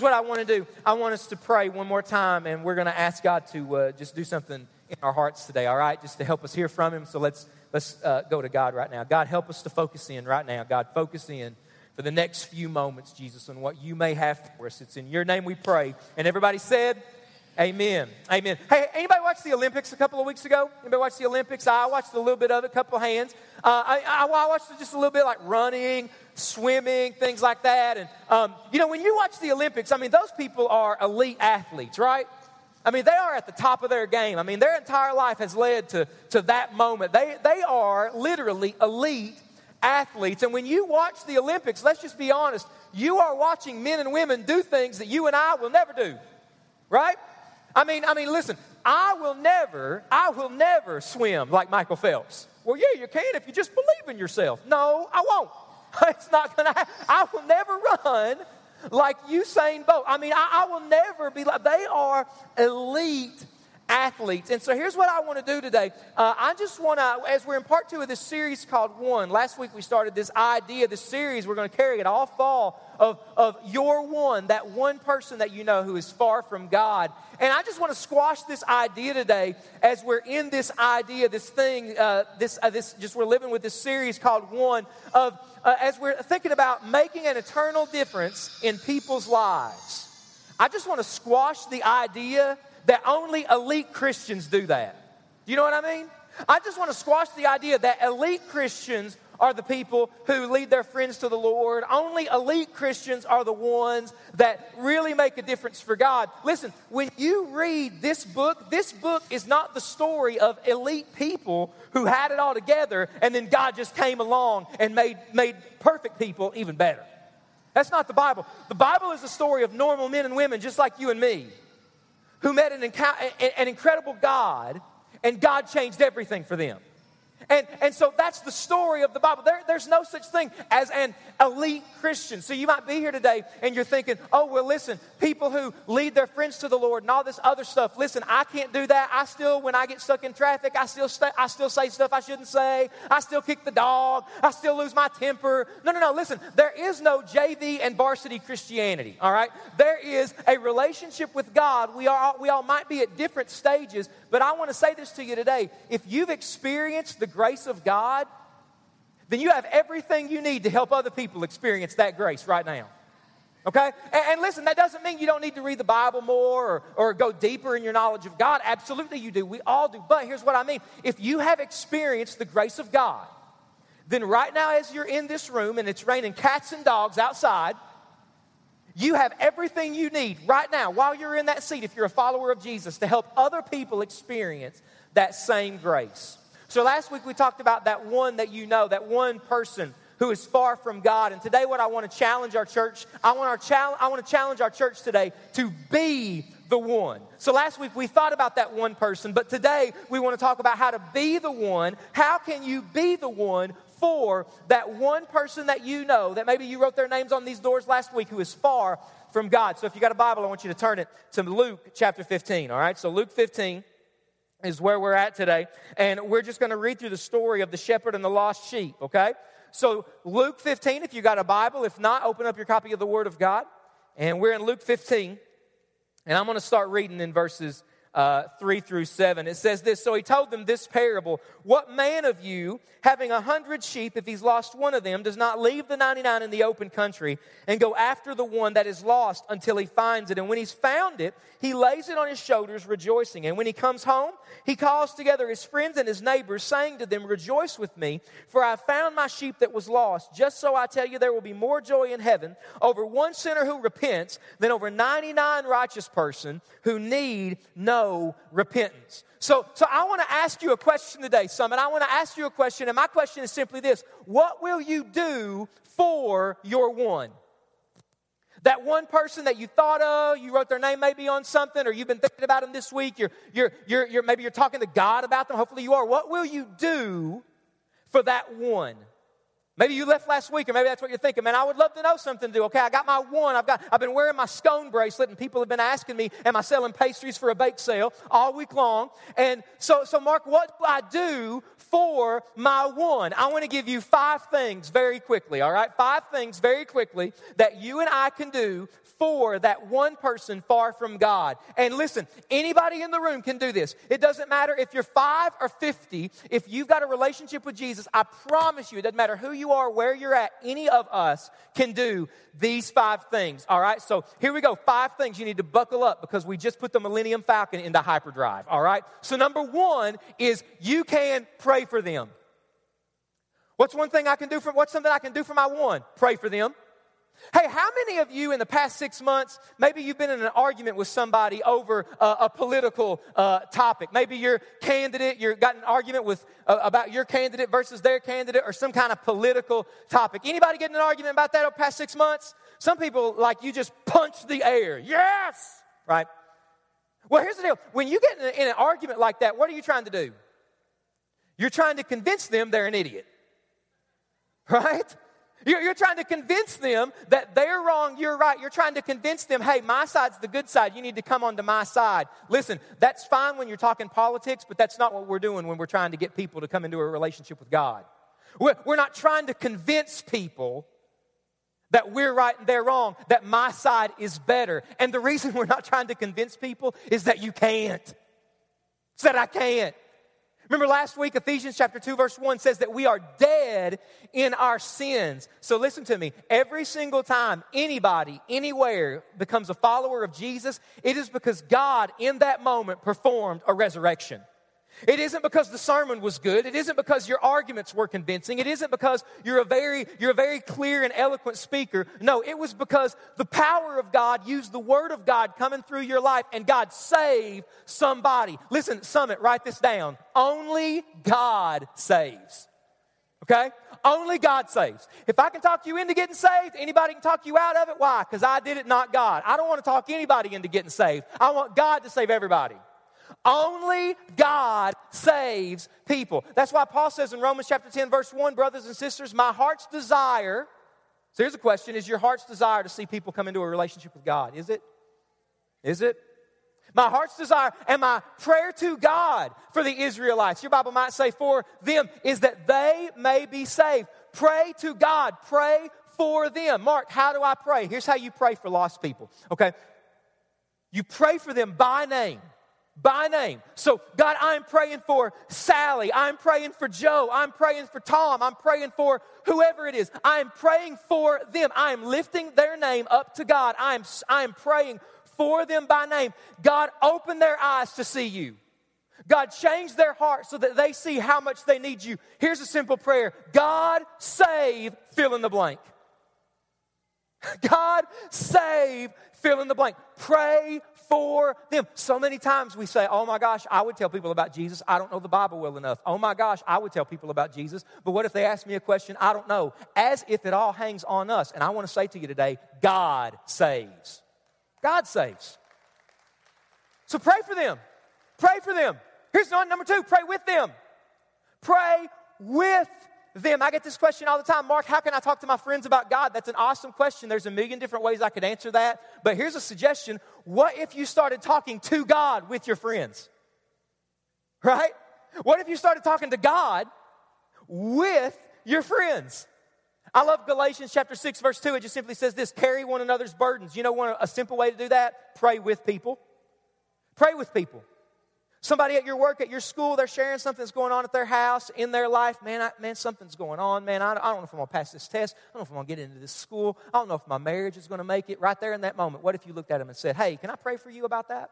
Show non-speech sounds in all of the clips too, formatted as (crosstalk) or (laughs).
what I want to do. I want us to pray one more time, and we're going to ask God to uh, just do something in our hearts today, all right? Just to help us hear from Him. So let's, let's uh, go to God right now. God, help us to focus in right now. God, focus in for the next few moments, Jesus, on what you may have for us. It's in your name we pray. And everybody said, Amen. Amen. Hey, anybody watch the Olympics a couple of weeks ago? Anybody watch the Olympics? I watched a little bit of it, a couple of hands. Uh, I, I, watched just a little bit like running, swimming, things like that. And, um, you know, when you watch the Olympics, I mean, those people are elite athletes, right? I mean, they are at the top of their game. I mean, their entire life has led to, to that moment. They, they are literally elite athletes. And when you watch the Olympics, let's just be honest, you are watching men and women do things that you and I will never do, right? I mean, I mean, listen, I will never, I will never swim like Michael Phelps. Well, yeah, you can if you just believe in yourself. No, I won't. (laughs) It's not gonna I will never run like Usain Bolt. I mean, I, I will never be like they are elite athletes. And so here's what I want to do today. Uh, I just want to, as we're in part two of this series called One, last week we started this idea, this series, we're going to carry it all fall of, of your one, that one person that you know who is far from God. And I just want to squash this idea today as we're in this idea, this thing, uh, this, uh, this, just we're living with this series called One, of uh, as we're thinking about making an eternal difference in people's lives. I just want to squash the idea that only elite Christians do that. You know what I mean? I just want to squash the idea that elite Christians are the people who lead their friends to the Lord. Only elite Christians are the ones that really make a difference for God. Listen, when you read this book, this book is not the story of elite people who had it all together and then God just came along and made, made perfect people even better. That's not the Bible. The Bible is the story of normal men and women just like you and me who met an, an incredible God, and God changed everything for them. And, and so that's the story of the Bible. There, there's no such thing as an elite Christian. So you might be here today and you're thinking, oh, well, listen, people who lead their friends to the Lord and all this other stuff, listen, I can't do that. I still, when I get stuck in traffic, I still, stay, I still say stuff I shouldn't say. I still kick the dog. I still lose my temper. No, no, no, listen, there is no JV and varsity Christianity, all right? There is a relationship with God. We, are, we all might be at different stages, but I want to say this to you today. If you've experienced the grace of God, then you have everything you need to help other people experience that grace right now. Okay? And, and, listen, that doesn't mean you don't need to read the Bible more or, or go deeper in your knowledge of God. Absolutely, you do. We all do. But here's what I mean if you have experienced the grace of God, then right now, as you're in this room and it's raining cats and dogs outside, you have everything you need right now while you're in that seat, if you're a follower of Jesus, to help other people experience that same grace. So last week we talked about that one that you know, that one person who is far from God. And today, what I want to challenge our church, I want, our chal- I want to challenge our church today to be the one. So last week we thought about that one person, but today we want to talk about how to be the one. How can you be the one for that one person that you know, that maybe you wrote their names on these doors last week, who is far from God? So if you got a Bible, I want you to turn it to Luke chapter 15, all right? So Luke 15 is where we're at today. And we're just going to read through the story of the shepherd and the lost sheep, okay? So, Luke 15, if you got a Bible, if not, open up your copy of the Word of God. And we're in Luke 15. And I'm going to start reading in verses uh, 3 through 7. It says this So he told them this parable What man of you, having a hundred sheep, if he's lost one of them, does not leave the 99 in the open country and go after the one that is lost until he finds it? And when he's found it, he lays it on his shoulders, rejoicing. And when he comes home, he calls together his friends and his neighbors, saying to them, Rejoice with me, for I found my sheep that was lost. Just so I tell you, there will be more joy in heaven over one sinner who repents than over 99 righteous person who need no repentance. So, so I want to ask you a question today, Summit. I want to ask you a question, and my question is simply this What will you do for your one? That one person that you thought of, you wrote their name maybe on something, or you've been thinking about them this week, you're, you're, you're, you're, maybe you're talking to God about them, hopefully you are. What will you do for that one? Maybe you left last week, or maybe that's what you're thinking. Man, I would love to know something to do. Okay, I got my one. I've got. I've been wearing my scone bracelet, and people have been asking me, "Am I selling pastries for a bake sale all week long?" And so, so Mark, what do I do for my one? I want to give you five things very quickly. All right, five things very quickly that you and I can do for that one person far from God. And listen, anybody in the room can do this. It doesn't matter if you're five or 50, if you've got a relationship with Jesus, I promise you, it doesn't matter who you are, where you're at, any of us can do these five things. All right, so here we go. Five things you need to buckle up because we just put the Millennium Falcon into hyperdrive. All right, so number one is you can pray for them. What's one thing I can do for, what's something I can do for my one? Pray for them. Hey, how many of you in the past six months, maybe you've been in an argument with somebody over uh, a political uh, topic? Maybe your candidate, you've got an argument with, uh, about your candidate versus their candidate or some kind of political topic. Anybody getting an argument about that over the past six months? Some people, like, you just punch the air. Yes! Right? Well, here's the deal. When you get in, a, in an argument like that, what are you trying to do? You're trying to convince them they're an idiot. (laughs) Right? You're, you're, trying to convince them that they're wrong, you're right. You're trying to convince them, hey, my side's the good side. You need to come onto my side. Listen, that's fine when you're talking politics, but that's not what we're doing when we're trying to get people to come into a relationship with God. We're, we're not trying to convince people that we're right and they're wrong, that my side is better. And the reason (laughs) we're not trying to convince people is that you can't. It's that I can't. Remember last week, Ephesians chapter 2, verse 1 says that we are dead in our sins. So listen to me. Every single time anybody, anywhere becomes a follower of Jesus, it is because God in that moment performed a resurrection. It isn't because the sermon was good. It isn't because your arguments were convincing. It isn't because you're a very, you're a very clear and eloquent speaker. No, it was because the power of God used the word of God coming through your life and God saved somebody. Listen, Summit, write this down. Only God saves. Okay? Only God saves. If I can talk you into getting saved, anybody can talk you out of it. Why? Because I did it, not God. I don't want to talk anybody into getting saved. I want God to save everybody. Only God saves people. That's why Paul says in Romans chapter 10, verse 1, brothers and sisters, my heart's desire. So here's a question Is your heart's desire to see people come into a relationship with God? Is it? Is it? My heart's desire and my prayer to God for the Israelites, your Bible might say for them, is that they may be saved. Pray to God. Pray for them. Mark, how do I pray? Here's how you pray for lost people, okay? You pray for them by name by name. So, God, I'm praying for Sally. I'm praying for Joe. I'm praying for Tom. I'm praying for whoever it is. I'm praying for them. I'm lifting their name up to God. I'm, I'm praying for them by name. God, open their eyes to see you. God, change their heart so that they see how much they need you. Here's a simple prayer God, save, fill in the blank. (laughs) God, save, fill in the blank. Pray for them. So many times we say, Oh my gosh, I would tell people about Jesus. I don't know the Bible well enough. Oh my gosh, I would tell people about Jesus. But what if they ask me a question I don't know? As if it all hangs on us. And I want to say to you today God saves. God saves. So pray for them. Pray for them. Here's number two pray with them. Pray with them. I get this question all the time Mark, how can I talk to my friends about God? That's an awesome question. There's a million different ways I could answer that. But here's a suggestion What if you started talking to God with your friends? Right? What if you started talking to God with your friends? I love Galatians chapter 6, verse 2. It just simply says this carry one another's burdens. You know, one, a simple way to do that? Pray with people. Pray with people. Somebody at your work, at your school, they're sharing something that's going on at their house, in their life. Man, I, man, something's going on. Man, I, I don't know if I'm going to pass this test. I don't know if I'm going to get into this school. I don't know if my marriage is going to make it. Right there in that moment, what if you looked at them and said, Hey, can I pray for you about that?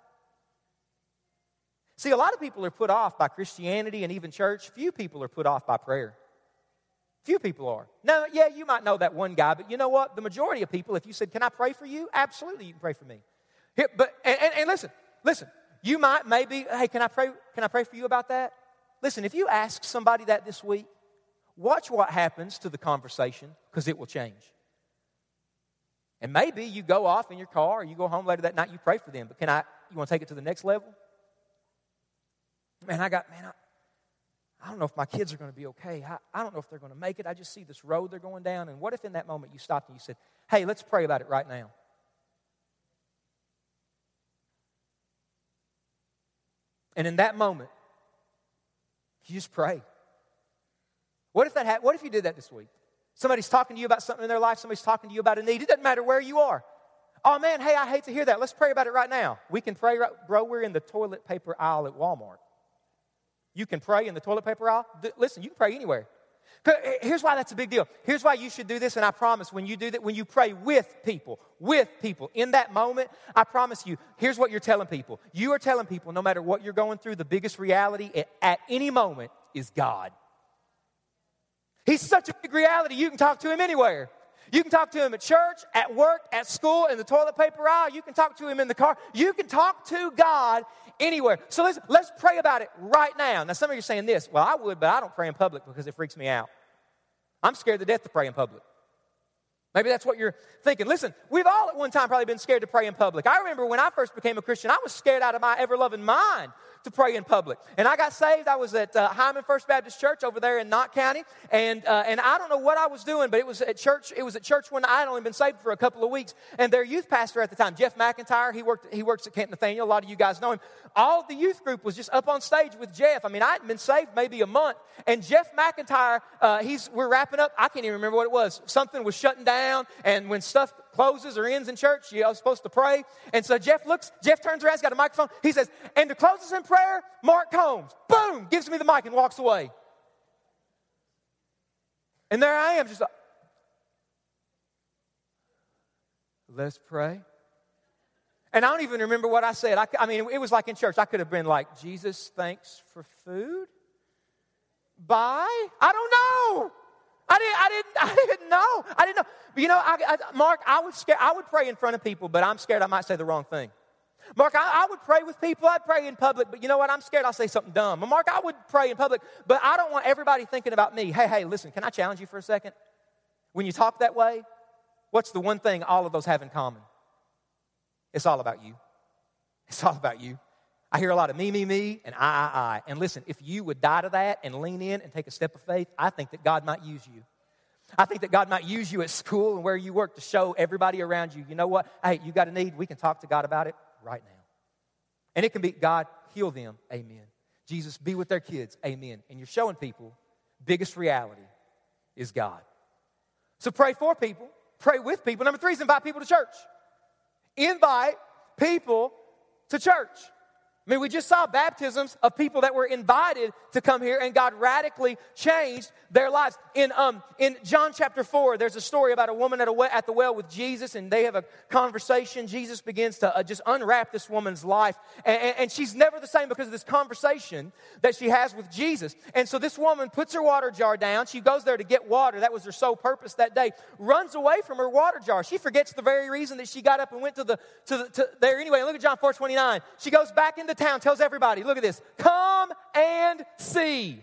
See, a lot of people are put off by Christianity and even church. Few people are put off by prayer. Few people are. Now, yeah, you might know that one guy, but you know what? The majority of people, if you said, Can I pray for you? Absolutely, you can pray for me. Here, but, and, and, and listen, listen, you might maybe, hey, can I pray? Can I pray for you about that? Listen, if you ask somebody that this week, watch what happens to the conversation because it will change. And maybe you go off in your car or you go home later that night, you pray for them. But can I, you want to take it to the next level? Man, I got, man, I I don't know if my kids are going to be okay. I, I don't know if they're going to make it. I just see this road they're going down. And what if in that moment you stopped and you said, hey, let's pray about it right now? And in that moment, you just pray. What if that ha- what if you did that this week? Somebody's talking to you about something in their life, somebody's talking to you about a need. It doesn't matter where you are. Oh man, hey, I hate to hear that. Let's pray about it right now. We can pray, right, bro. We're in the toilet paper aisle at Walmart. You can pray in the toilet paper aisle. Listen, you can pray anywhere. Here's why that's a big deal. Here's why you should do this, and I promise when you do that, when you pray with people, with people, in that moment, I promise you, here's what you're telling people. You are telling people, no matter what you're going through, the biggest reality at any moment is God. He's such a big reality, you can talk to him anywhere. You can talk to him at church, at work, at school, in the toilet paper aisle. You can talk to him in the car. You can talk to God anywhere. So let's, let's pray about it right now. Now, some of you are saying this. Well, I would, but I don't pray in public because it freaks me out. I'm scared to death to pray in public. Maybe that's what you're thinking. Listen, we've all at one time probably been scared to pray in public. I remember when I first became a Christian, I was scared out of my ever loving mind to pray in public. And I got saved. I was at uh, Hindman First Baptist Church over there in Knott County, and uh, and I don't know what I was doing, but it was at church. It was at church when I had only been saved for a couple of weeks, and their youth pastor at the time, Jeff McIntyre, he worked he works at Camp Nathanael. A lot of you guys know him. All the youth group was just up on stage with Jeff. I mean, I hadn't been saved maybe a month, and Jeff McIntyre, uh, he's we're wrapping up. I can't even remember what it was. Something was shutting down, and when stuff closes or ends in church, you're supposed to pray. And so Jeff looks, Jeff turns around, he's got a microphone. He says, and to close us in prayer, Mark Combs, boom, gives me the mic and walks away. And there I am, just like, let's pray. And I don't even remember what I said. I, I, mean, it was like in church. I could have been like, Jesus, thanks for food. Bye. I don't know. I didn't, I didn't, (laughs) I didn't know. I didn't know. You know, I, I, Mark, I would, scare, I would pray in front of people, but I'm scared I might say the wrong thing. Mark, I, I, would pray with people. I'd pray in public, but you know what? I'm scared I'll say something dumb. Mark, I would pray in public, but I don't want everybody thinking about me. Hey, hey, listen, can I challenge you for a second? When you talk that way, what's the one thing all of those have in common? It's all about you. It's all about you. I hear a lot of me, me, me, and I, I, I. And listen, if you would die to that and lean in and take a step of faith, I think that God might use you. I think that God might use you at school and where you work to show everybody around you, you know what? Hey, you got a need. We can talk to God about it right now. And it can be God, heal them. Amen. Jesus, be with their kids. Amen. And you're showing people biggest reality is God. So pray for people, pray with people. Number three is invite people to church. Invite people to church. I mean, we just saw baptisms of people that were invited to come here, and God radically changed their lives. In, um, in John chapter 4, there's a story about a woman at, a well, at the well with Jesus, and they have a conversation. Jesus begins to uh, just unwrap this woman's life, and, and she's never the same because of this conversation that she has with Jesus. And so this woman puts her water jar down. She goes there to get water. That was her sole purpose that day. Runs away from her water jar. She forgets the very reason that she got up and went to the to, the, to there anyway. Look at John 4 29. She goes back into town, tells everybody, look at this, come and see.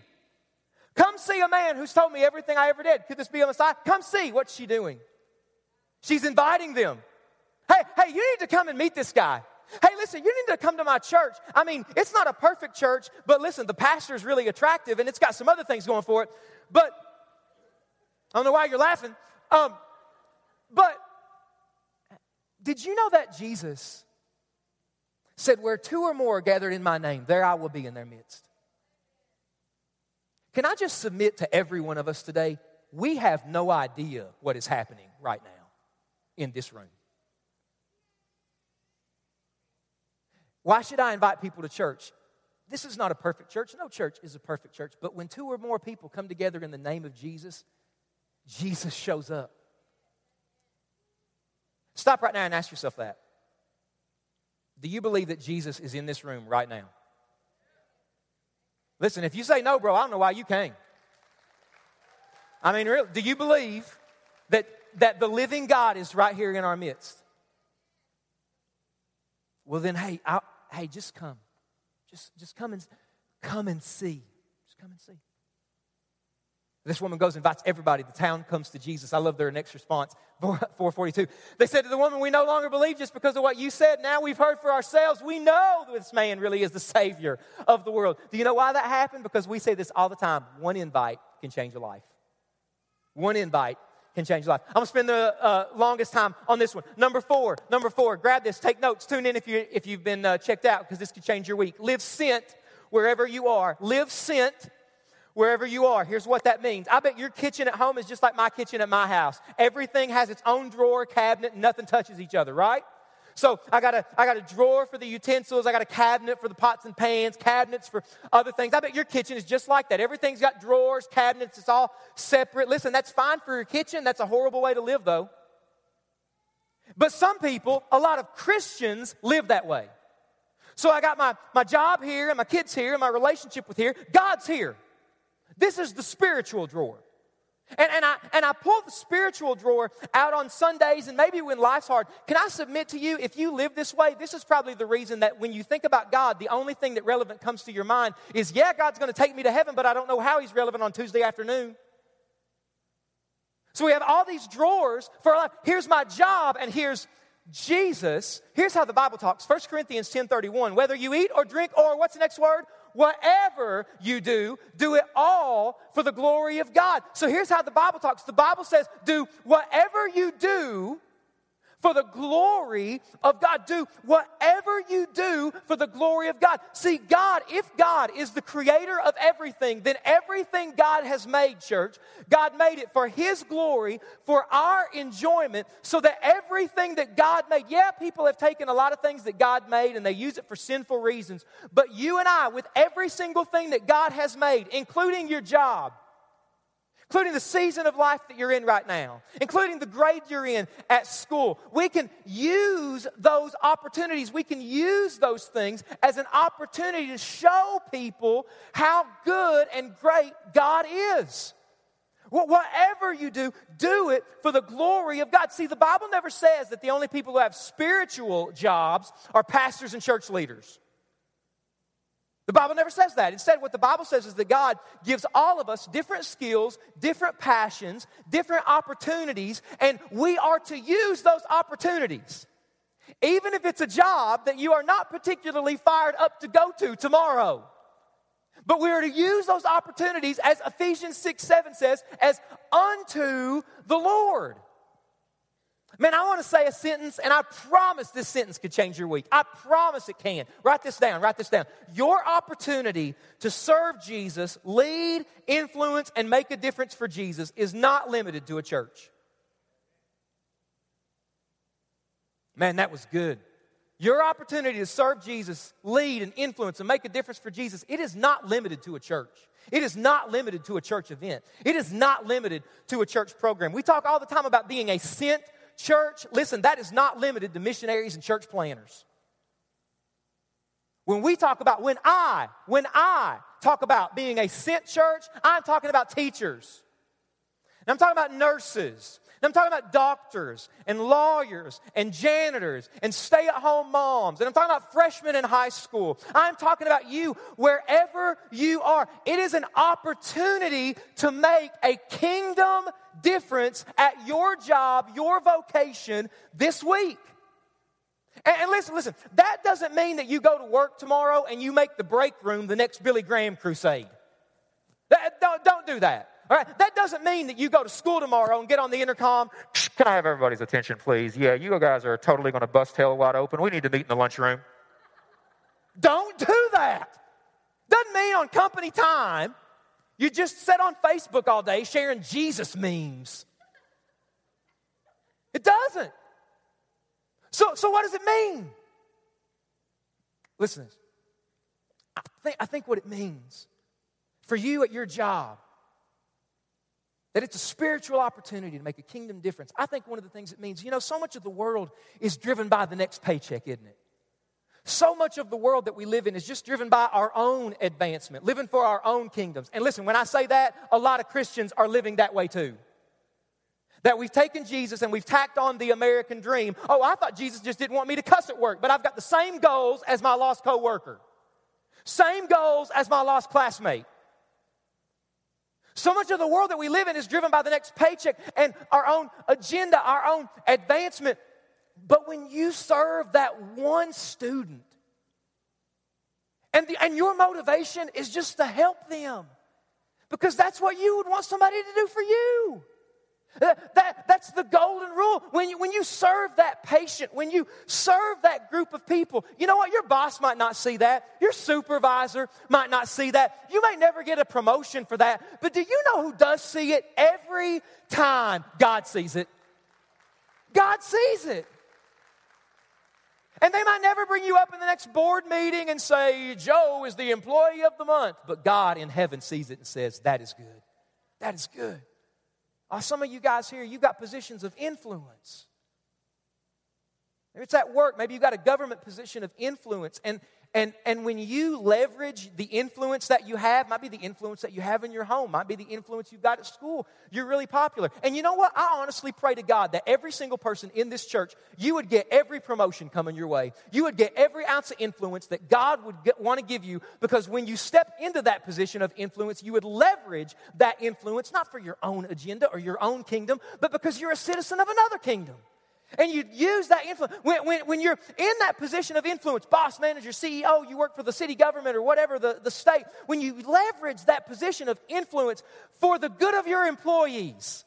Come see a man who's told me everything I ever did. Could this be a Messiah? Come see. What's she doing? She's inviting them. Hey, hey, you need to come and meet this guy. Hey, listen, you need to come to my church. I mean, it's not a perfect church, but listen, the pastor is really attractive and it's got some other things going for it. But I don't know why you're laughing. Um, but did you know that Jesus said, Where two or more are gathered in my name, there I will be in their midst. Can I just submit to every one of us today? We have no idea what is happening right now in this room. Why should I invite people to church? This is not a perfect church. No church is a perfect church. But when two or more people come together in the name of Jesus, Jesus shows up. Stop right now and ask yourself that. Do you believe that Jesus is in this room right now? Listen, if you say no, bro, I don't know why you came. I mean, really, do you believe that, that the living God is right here in our midst? Well, then, hey, I, hey, just come. Just, just come and come and see. Just come and see. This woman goes and invites everybody. The town comes to Jesus. I love their next response, (laughs) 442. They said to the woman, We no longer believe just because of what you said. Now we've heard for ourselves. We know this man really is the Savior of the world. Do you know why that happened? Because we say this all the time one invite can change a life. One invite can change life. I'm gonna spend the uh, longest time on this one. Number four, number four, grab this, take notes, tune in if, you, if you've been uh, checked out because this could change your week. Live sent wherever you are. Live sent wherever you are. Here's what that means. I bet your kitchen at home is just like my kitchen at my house. Everything has its own drawer, cabinet, nothing touches each other, right? So I got a I got a drawer for the utensils, I got a cabinet for the pots and pans, cabinets for other things. I bet your kitchen is just like that. Everything's got drawers, cabinets, it's all separate. Listen, that's fine for your kitchen. That's a horrible way to live though. But some people, a lot of Christians live that way. So I got my, my job here and my kids here and my relationship with here. God's here. This is the spiritual drawer. And, and, I, and I pull the spiritual drawer out on Sundays and maybe when life's hard. Can I submit to you, if you live this way, this is probably the reason that when you think about God, the only thing that relevant comes to your mind is, yeah, God's going to take me to heaven, but I don't know how He's relevant on Tuesday afternoon. So we have all these drawers for life. Here's my job, and here's Jesus. Here's how the Bible talks 1 Corinthians 10 31. Whether you eat or drink, or what's the next word? Whatever you do, do it all for the glory of God. So here's how the Bible talks the Bible says, do whatever you do for the glory of God. Do whatever you do for the glory of God. See, God, if God is the creator of everything, then everything God has made, church, God made it for His glory, for our enjoyment, so that everything that God made, yeah, people have taken a lot of things that God made and they use it for sinful reasons, but you and I, with every single thing that God has made, including your job, including the season of life that you're in right now, including the grade you're in at school. We can use those opportunities, we can use those things as an opportunity to show people how good and great God is. Whatever you do, do it for the glory of God. See, the Bible never says that the only people who have spiritual jobs are pastors and church leaders. The Bible never says that. Instead, what the Bible says is that God gives all of us different skills, different passions, different opportunities, and we are to use those opportunities. Even if it's a job that you are not particularly fired up to go to tomorrow. But we are to use those opportunities, as Ephesians 6 7 says, as unto the Lord. Man, I want to say a sentence, and I promise this sentence could change your week. I promise it can. Write this down, write this down. Your opportunity to serve Jesus, lead, influence, and make a difference for Jesus is not limited to a church. Man, that was good. Your opportunity to serve Jesus, lead and influence and make a difference for Jesus, it is not limited to a church. It is not limited to a church event. It is not limited to a church program. We talk all the time about being a sent church, listen, that is not limited to missionaries and church planters. When we talk about, when I, when I talk about being a sent church, I'm talking about teachers. And I'm talking about nurses. And I'm talking about doctors and lawyers and janitors and stay at home moms. And I'm talking about freshmen in high school. I'm talking about you wherever you are. It is an opportunity to make a kingdom difference at your job, your vocation this week. And, listen, listen, that doesn't mean that you go to work tomorrow and you make the break room the next Billy Graham crusade. That, don't, don't do that. All right, that doesn't mean that you go to school tomorrow and get on the intercom. Can I have everybody's attention, please? Yeah, you guys are totally going to bust hell wide open. We need to meet in the lunchroom. Don't do that. Doesn't mean on company time you just sit on Facebook all day sharing Jesus memes. It doesn't. So, so what does it mean? Listen, I think, I think what it means for you at your job that it's a spiritual opportunity to make a kingdom difference. I think one of the things it means, you know, so much of the world is driven by the next paycheck, isn't it? So much of the world that we live in is just driven by our own advancement, living for our own kingdoms. And listen, when I say that, a lot of Christians are living that way too. That we've taken Jesus and we've tacked on the American dream. Oh, I thought Jesus just didn't want me to cuss at work, but I've got the same goals as my lost coworker. Same goals as my lost classmate. So much of the world that we live in is driven by the next paycheck and our own agenda, our own advancement. But when you serve that one student, and, the, and your motivation is just to help them, because that's what you would want somebody to do for you. That, that, that's the golden rule. When you, when you serve that patient, when you serve that group of people, you know what? Your boss might not see that. Your supervisor might not see that. You may never get a promotion for that. But do you know who does see it? Every time God sees it. God sees it. And they might never bring you up in the next board meeting and say, Joe is the employee of the month. But God in heaven sees it and says, That is good. That is good. Uh, some of you guys here, you've got positions of influence. Maybe it's at work. Maybe you've got a government position of influence. And, and, and when you leverage the influence that you have, might be the influence that you have in your home, might be the influence you've got at school, you're really popular. And you know what? I honestly pray to God that every single person in this church, you would get every promotion coming your way. You would get every ounce of influence that God would want to give you because when you step into that position of influence, you would leverage that influence not for your own agenda or your own kingdom, but because you're a citizen of another kingdom. And you use that influence. When, when, when, you're in that position of influence, boss, manager, CEO, you work for the city government or whatever, the, the state, when you leverage that position of influence for the good of your employees,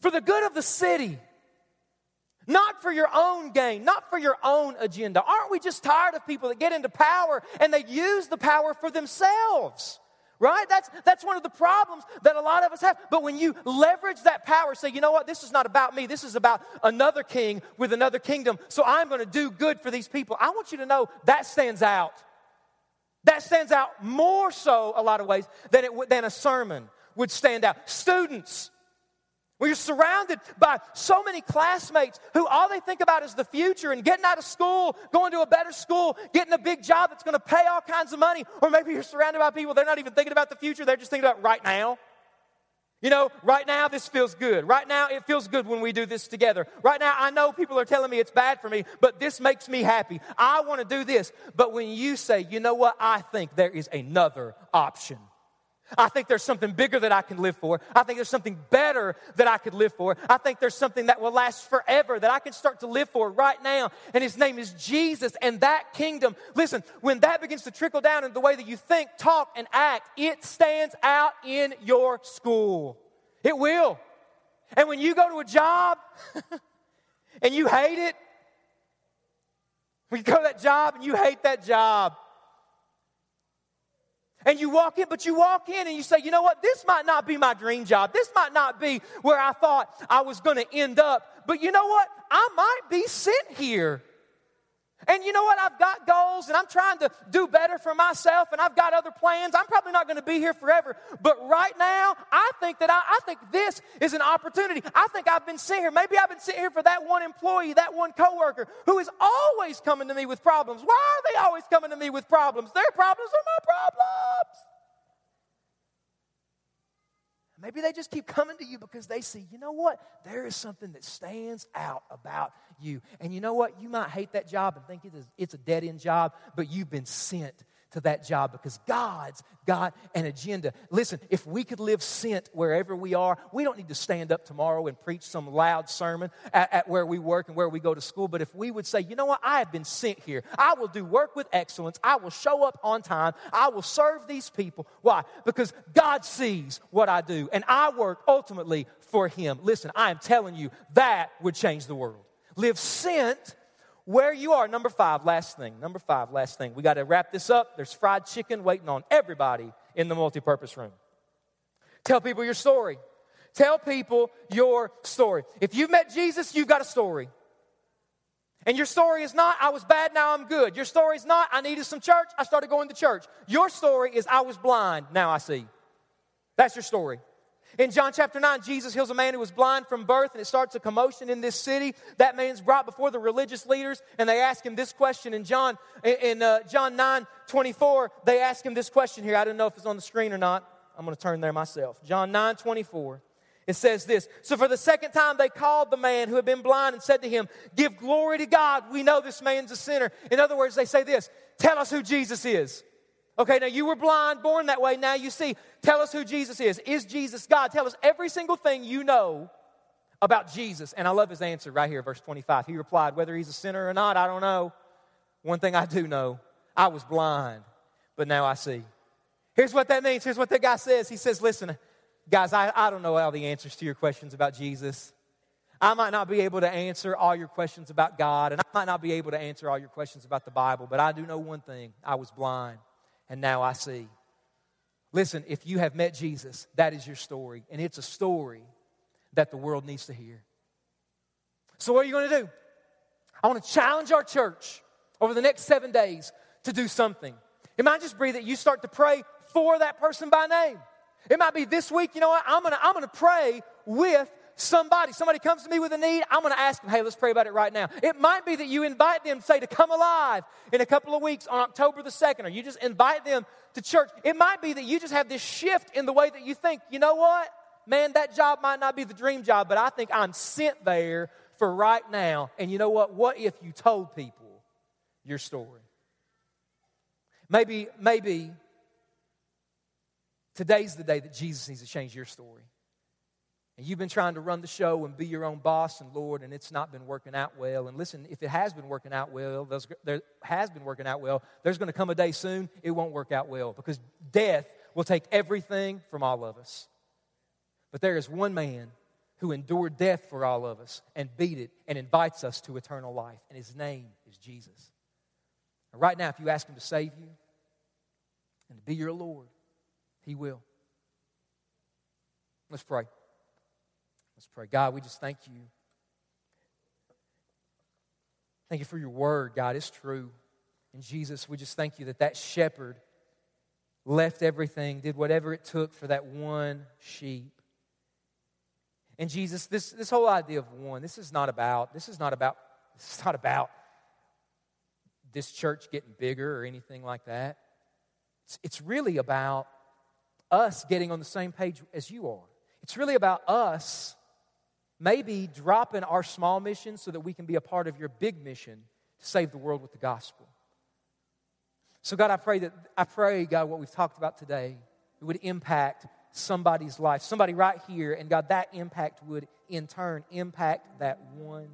for the good of the city, not for your own gain, not for your own agenda. Aren't we just tired of people that get into power and they use the power for themselves? Right? That's, that's one of the problems that a lot of us have. But when you leverage that power, say, you know what, this is not about me, this is about another king with another kingdom, so I'm going to do good for these people. I want you to know that stands out. That stands out more so, a lot of ways, than, it, than a sermon would stand out. Students, you're surrounded by so many classmates who all they think about is the future and getting out of school, going to a better school, getting a big job that's going to pay all kinds of money. Or maybe you're surrounded by people, they're not even thinking about the future, they're just thinking about right now. You know, right now this feels good. Right now it feels good when we do this together. Right now I know people are telling me it's bad for me, but this makes me happy. I want to do this. But when you say, you know what, I think there is another option. I think there's something bigger that I can live for. I think there's something better that I could live for. I think there's something that will last forever that I can start to live for right now. And his name is Jesus. And that kingdom, listen, when that begins to trickle down in the way that you think, talk, and act, it stands out in your school. It will. And when you go to a job (laughs) and you hate it, when you go to that job and you hate that job, and you walk in, but you walk in and you say, you know what, this might not be my dream job. This might not be where I thought I was going to end up. But you know what? I might be sent here. And you know what? I've got goals and I'm trying to do better for myself and I've got other plans. I'm probably not going to be here forever. But right now, I think that I, I, think this is an opportunity. I think I've been sitting here. Maybe I've been sitting here for that one employee, that one coworker who is always coming to me with problems. Why are they always coming to me with problems? Their problems are my problems. Maybe they just keep coming to you because they see, you know what? There is something that stands out about you. And you know what? You might hate that job and think it's a dead end job, but you've been sent to that job because God's got an agenda. Listen, if we could live sent wherever we are, we don't need to stand up tomorrow and preach some loud sermon at, at, where we work and where we go to school. But if we would say, you know what, I have been sent here, I will do work with excellence, I will show up on time, I will serve these people. Why? Because God sees what I do and I work ultimately for Him. Listen, I am telling you, that would change the world. Live sent where you are. Number five, last thing. Number five, last thing. We got to wrap this up. There's fried chicken waiting on everybody in the multi-purpose room. Tell people your story. Tell people your story. If you've met Jesus, you've got a story. And your story is not, I was bad, now I'm good. Your story is not, I needed some church, I started going to church. Your story is, I was blind, now I see. That's your story. In John chapter 9, Jesus heals a man who was blind from birth, and it starts a commotion in this city. That man's brought before the religious leaders, and they ask him this question. In John, in uh, John 9 24, they ask him this question here. I don't know if it's on the screen or not. I'm going to turn there myself. John 9 24. It says this So for the second time, they called the man who had been blind and said to him, Give glory to God. We know this man's a sinner. In other words, they say this Tell us who Jesus is. Okay, now you were blind, born that way, now you see. Tell us who Jesus is. Is Jesus God? Tell us every single thing you know about Jesus. And I love his answer right here, verse 25. He replied, Whether he's a sinner or not, I don't know. One thing I do know I was blind, but now I see. Here's what that means. Here's what that guy says. He says, Listen, guys, I, I don't know all the answers to your questions about Jesus. I might not be able to answer all your questions about God, and I might not be able to answer all your questions about the Bible, but I do know one thing I was blind, and now I see. Listen, if you have met Jesus, that is your story, and it's a story that the world needs to hear. So, what are you going to do? I want to challenge our church over the next seven days to do something. It might just be that you start to pray for that person by name. It might be this week, you know what? I'm gonna, I'm gonna pray with somebody. Somebody comes to me with a need, I'm gonna ask them, hey, let's pray about it right now. It might be that you invite them, say, to come alive in a couple of weeks on October the 2nd, or you just invite them to church. It might be that you just have this shift in the way that you think, you know what? Man, that job might not be the dream job, but I think I'm sent there for right now. And you know what? What if you told people your story? Maybe, maybe today's the day that Jesus needs to change your story. And you've been trying to run the show and be your own boss and Lord, and it's not been working out well. And listen, if it has been working out well, there has been working out well, there's going to come a day soon it won't work out well because death will take everything from all of us. But there is one man who endured death for all of us and beat it and invites us to eternal life, and his name is Jesus. And right now, if you ask him to save you and to be your Lord, he will. Let's pray. Let's pray. God, we just thank you. Thank you for your word, God. It's true. And Jesus, we just thank you that that shepherd left everything, did whatever it took for that one sheep. And Jesus, this, this whole idea of one, this is not about, this is not about, this is not about this church getting bigger or anything like that. It's, it's really about us getting on the same page as you are. It's really about us maybe dropping our small mission so that we can be a part of your big mission to save the world with the gospel. So, God, I pray that, I pray, God, what we've talked about today, it would impact somebody's life, somebody right here, and God, that impact would in turn impact that one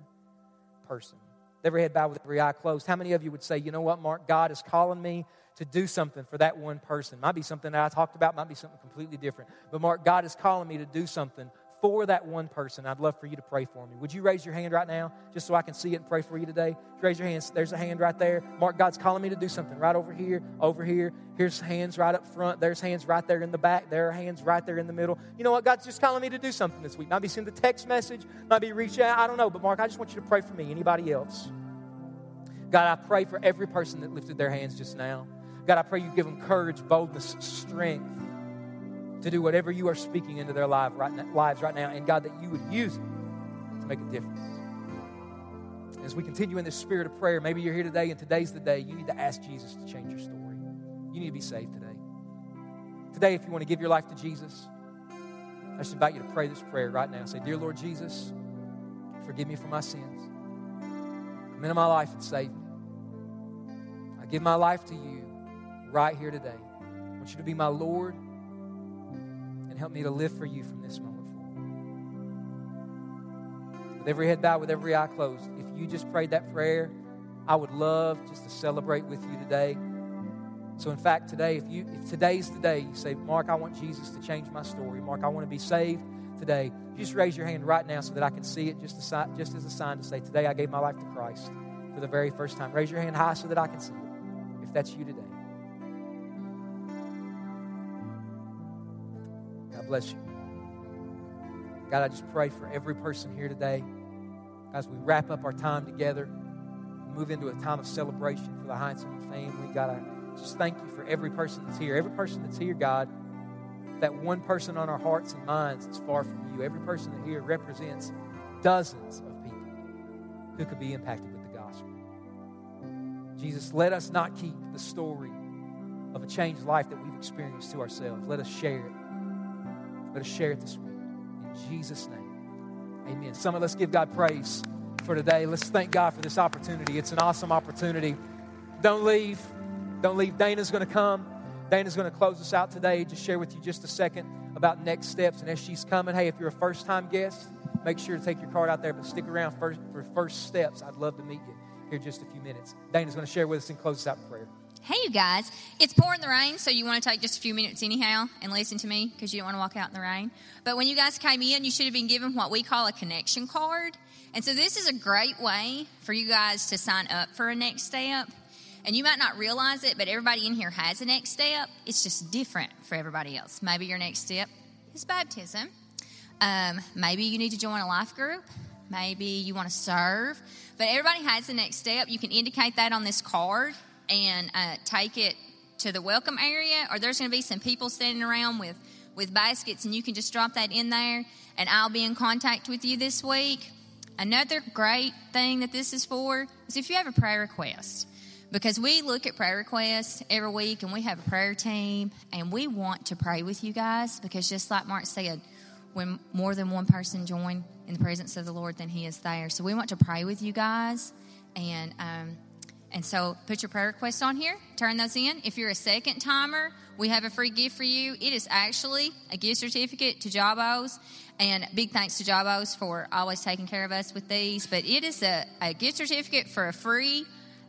person. Every head bowed with every eye closed. How many of you would say, you know what, Mark, God is calling me to do something for that one person? Might be something that I talked about, might be something completely different. But Mark, God is calling me to do something for that one person. I'd love for you to pray for me. Would you raise your hand right now just so I can see it and pray for you today? Raise your hands. There's a hand right there. Mark, God's calling me to do something right over here, over here. Here's hands right up front. There's hands right there in the back. There are hands right there in the middle. You know what? God's just calling me to do something this week. Might be send a text message, might be reach out. I don't know. But Mark, I just want you to pray for me. Anybody else? God, I pray for every person that lifted their hands just now. God, I pray you give them courage, boldness, strength to do whatever you are speaking into their life right now, lives right now, and God, that you would use it to make a difference. As we continue in this spirit of prayer, maybe you're here today and today's the day you need to ask Jesus to change your story. You need to be saved today. Today, if you want to give your life to Jesus, I just invite you to pray this prayer right now. Say, Dear Lord Jesus, forgive me for my sins. Come into my life and save me. I give my life to you right here today. I want you to be my Lord and help me to live for you from this moment forward. With every head bowed, with every eye closed, if you just prayed that prayer, I would love just to celebrate with you today. So, in fact, today, if you if today's the day you say, Mark, I want Jesus to change my story. Mark, I want to be saved today. Just raise your hand right now so that I can see it, just, a, just as a sign to say, today I gave my life to Christ for the very first time. Raise your hand high so that I can see it. If that's you today. Bless you. God, I just pray for every person here today. As we wrap up our time together, move into a time of celebration for the Heinzelman family, God, I just thank you for every person that's here. Every person that's here, God, that one person on our hearts and minds that's far from you. Every person that here represents dozens of people who could be impacted with the gospel. Jesus, let us not keep the story of a changed life that we've experienced to ourselves. Let us share it. Let us share it this week. In Jesus' name, amen. Summit, let's give God praise for today. Let's thank God for this opportunity. It's an awesome opportunity. Don't leave. Don't leave. Dana's going to come Dana's going to close us out today. Just share with you just a second about next steps. And as she's coming, hey, if you're a first time guest, make sure to take your card out there, but stick around first, for first steps. I'd love to meet you here just a few minutes. Dana's going to share with us and close us out in prayer. Hey, you guys. It's pouring the rain, so you want to take just a few minutes anyhow and listen to me because you don't want to walk out in the rain. But when you guys came in, you should have been given what we call a connection card. And so this is a great way for you guys to sign up for a next step. And you might not realize it, but everybody in here has a next step. It's just different for everybody else. Maybe your next step is baptism. Um, maybe you need to join a life group. Maybe you want to serve. But everybody has the next step. You can indicate that on this card and uh, take it to the welcome area, or there's going to be some people standing around with, with baskets, and you can just drop that in there, and I'll be in contact with you this week. Another great thing that this is for is if you have a prayer request, because we look at prayer requests every week, and we have a prayer team, and we want to pray with you guys, because just like Mark said, when more than one person join in the presence of the Lord, then He is there. So we want to pray with you guys, and um, and so put your prayer requests on here, turn those in. If you're a second timer, we have a free gift for you. It is actually a gift certificate to Jabos. And big thanks to Jabos for always taking care of us with these. But it is a, a gift certificate for a free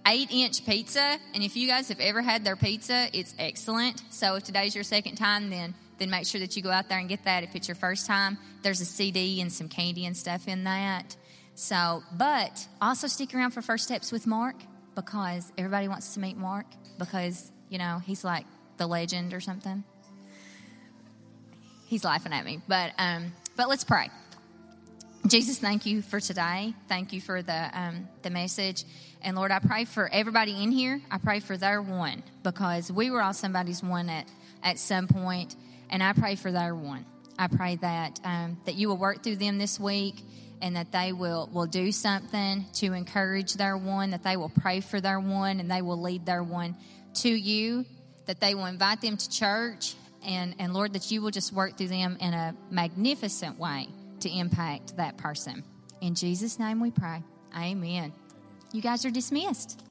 eight inch pizza. And if you guys have ever had their pizza, it's excellent. So if today's your second time, then then make sure that you go out there and get that. If it's your first time, there's a CD and some candy and stuff in that. So, but also stick around for First Steps with Mark because everybody wants to meet Mark because, you know, he's like the legend or something. He's laughing at me. But um, but let's pray. Jesus, thank you for today. Thank you for the um, the message. And Lord, I pray for everybody in here. I pray for their one because we were all somebody's one at, at some point, and I pray for their one. I pray that um, that you will work through them this week and that they will, will do something to encourage their one, that they will pray for their one, and they will lead their one to you, that they will invite them to church, and, and Lord, that you will just work through them in a magnificent way to impact that person. In Jesus' name we pray. Amen. You guys are dismissed.